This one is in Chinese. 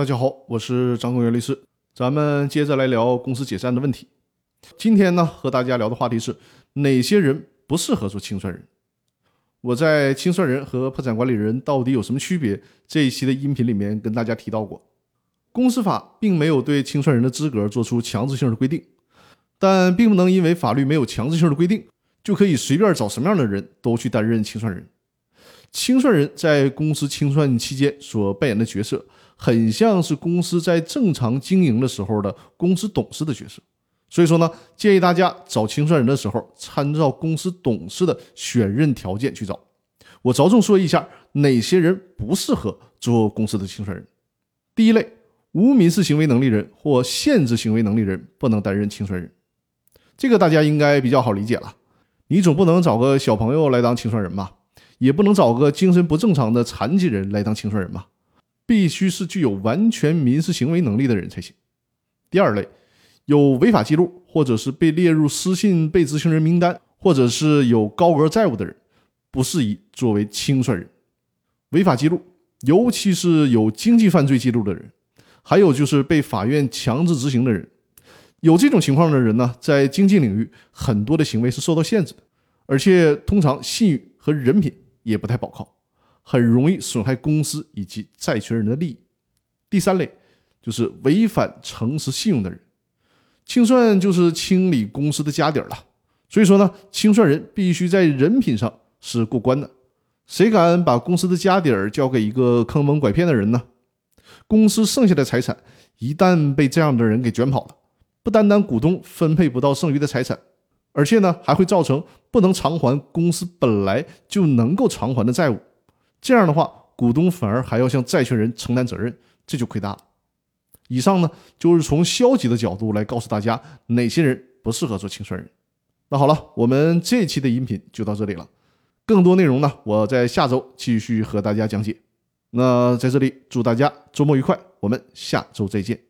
大家好，我是张公元律师，咱们接着来聊公司解散的问题。今天呢，和大家聊的话题是哪些人不适合做清算人。我在清算人和破产管理人到底有什么区别这一期的音频里面跟大家提到过，公司法并没有对清算人的资格做出强制性的规定，但并不能因为法律没有强制性的规定，就可以随便找什么样的人都去担任清算人。清算人在公司清算期间所扮演的角色，很像是公司在正常经营的时候的公司董事的角色。所以说呢，建议大家找清算人的时候，参照公司董事的选任条件去找。我着重说一下哪些人不适合做公司的清算人。第一类，无民事行为能力人或限制行为能力人不能担任清算人。这个大家应该比较好理解了，你总不能找个小朋友来当清算人吧？也不能找个精神不正常的残疾人来当清算人吧？必须是具有完全民事行为能力的人才行。第二类，有违法记录或者是被列入失信被执行人名单，或者是有高额债务的人，不适宜作为清算人。违法记录，尤其是有经济犯罪记录的人，还有就是被法院强制执行的人，有这种情况的人呢，在经济领域很多的行为是受到限制的，而且通常信誉和人品。也不太保靠，很容易损害公司以及债权人的利益。第三类就是违反诚实信用的人，清算就是清理公司的家底儿了。所以说呢，清算人必须在人品上是过关的。谁敢把公司的家底儿交给一个坑蒙拐骗的人呢？公司剩下的财产一旦被这样的人给卷跑了，不单单股东分配不到剩余的财产。而且呢，还会造成不能偿还公司本来就能够偿还的债务，这样的话，股东反而还要向债权人承担责任，这就亏大了。以上呢，就是从消极的角度来告诉大家哪些人不适合做清算人。那好了，我们这期的音频就到这里了，更多内容呢，我在下周继续和大家讲解。那在这里祝大家周末愉快，我们下周再见。